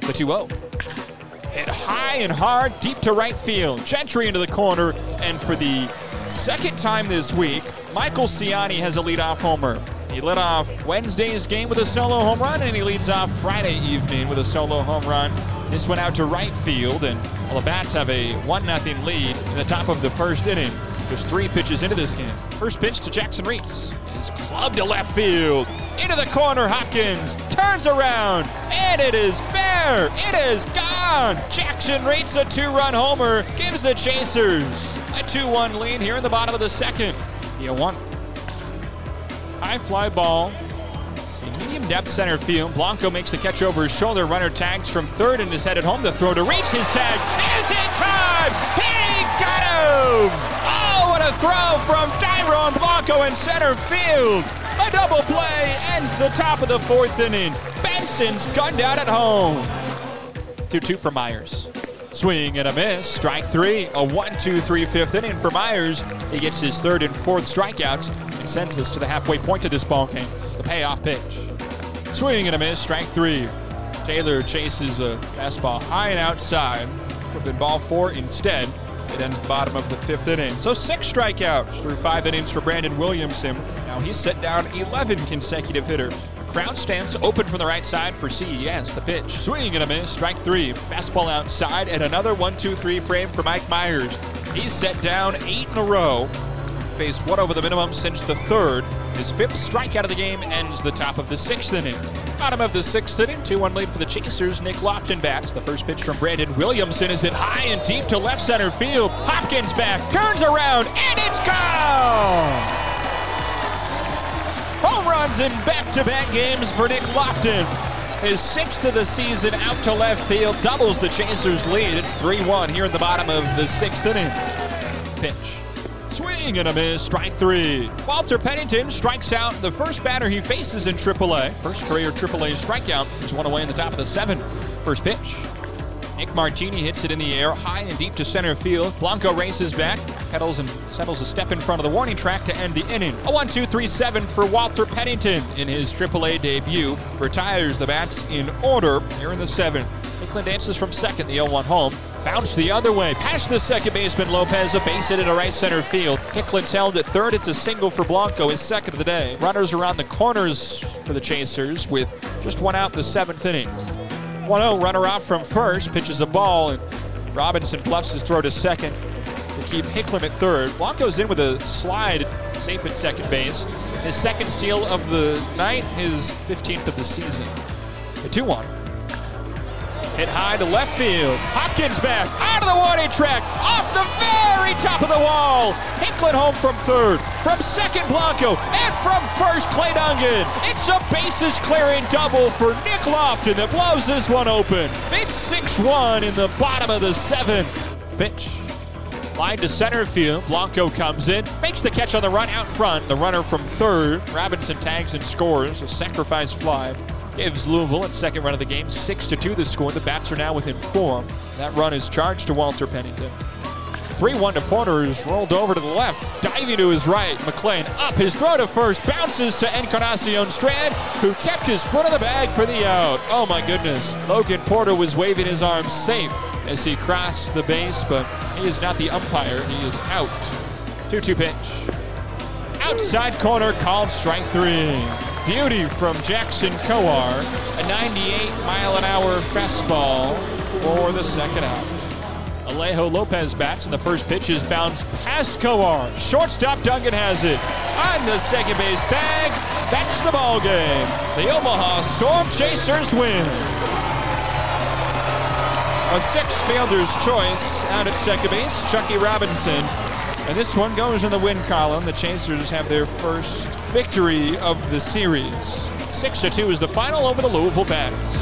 The 2 0. Hit high and hard, deep to right field. Gentry into the corner, and for the second time this week, Michael Siani has a leadoff homer. He led off Wednesday's game with a solo home run, and he leads off Friday evening with a solo home run. This went out to right field, and well, the Bats have a 1 0 lead in the top of the first inning. There's three pitches into this game. First pitch to Jackson Reetz. Is clubbed to left field. Into the corner, Hopkins turns around, and it is fair. It is gone. Jackson Reetz a two-run homer gives the Chasers a 2-1 lead here in the bottom of the second. You one. High fly ball. Medium depth center field. Blanco makes the catch over his shoulder. Runner tags from third and is headed home. The throw to reach his tag is in time. He throw from Dairon Blanco in center field. A double play ends the top of the fourth inning. Benson's gunned out at home. 2 2 for Myers. Swing and a miss. Strike three. A 1 2 3 fifth inning for Myers. He gets his third and fourth strikeouts and sends us to the halfway point of this ball game. The payoff pitch. Swing and a miss. Strike three. Taylor chases a fastball high and outside. Would ball four instead. It ends the bottom of the fifth inning. So six strikeouts through five innings for Brandon Williamson. Now he's set down 11 consecutive hitters. Crowd stands open from the right side for CES. The pitch. Swing and a miss. Strike three. Fastball outside and another 1 2 3 frame for Mike Myers. He's set down eight in a row. Faced one over the minimum since the third. His fifth strikeout of the game ends the top of the sixth inning. Bottom of the sixth inning, 2 1 lead for the Chasers. Nick Loftin bats. The first pitch from Brandon Williamson is hit high and deep to left center field. Hopkins back, turns around, and it's gone! Home runs in back to back games for Nick Loftin. His sixth of the season out to left field doubles the Chasers' lead. It's 3 1 here in the bottom of the sixth inning. Pitch. Swing and a miss, strike three. Walter Pennington strikes out the first batter he faces in AAA. First career AAA strikeout. He's one away in the top of the seventh. First pitch. Nick Martini hits it in the air, high and deep to center field. Blanco races back, pedals and settles a step in front of the warning track to end the inning. A 1 2 3 7 for Walter Pennington in his AAA debut. Retires the bats in order here in the seventh. Hicklin dances from second, the 0 1 home. Bounce the other way, past the second baseman Lopez, a base hit into right center field. Hicklin's held at third. It's a single for Blanco, his second of the day. Runners around the corners for the Chasers with just one out in the seventh inning. 1 0 runner off from first, pitches a ball, and Robinson bluffs his throw to second to keep Hicklin at third. Blanco's in with a slide, safe at second base. His second steal of the night, his 15th of the season. The 2 1. Hit high to left field. Hopkins back, out of the warning track, off the very top of the wall. Hicklin home from third, from second Blanco, and from first Clay Dungan. It's a bases clearing double for Nick Loftin that blows this one open. It's 6-1 in the bottom of the seventh. Pitch. Line to center field. Blanco comes in, makes the catch on the run out front. The runner from third. Robinson tags and scores. A sacrifice fly gives Louisville its second run of the game, six to two. The score. The bats are now within four. That run is charged to Walter Pennington. 3-1 to Porter, who's rolled over to the left, diving to his right. McLain up his throw to first, bounces to Encarnacion Strand, who kept his foot on the bag for the out. Oh my goodness. Logan Porter was waving his arms safe as he crossed the base, but he is not the umpire. He is out. 2-2 pitch. Outside corner called strike three. Beauty from Jackson Kowar, A 98 mile an hour fastball for the second out. Alejo Lopez bats, and the first pitch is bounced past Kowar. Shortstop Dungan has it on the second base bag. That's the ball game. The Omaha Storm Chasers win. A six fielder's choice out at second base, Chuckie Robinson. And this one goes in the win column. The Chasers have their first victory of the series. 6 to 2 is the final over the Louisville Bats.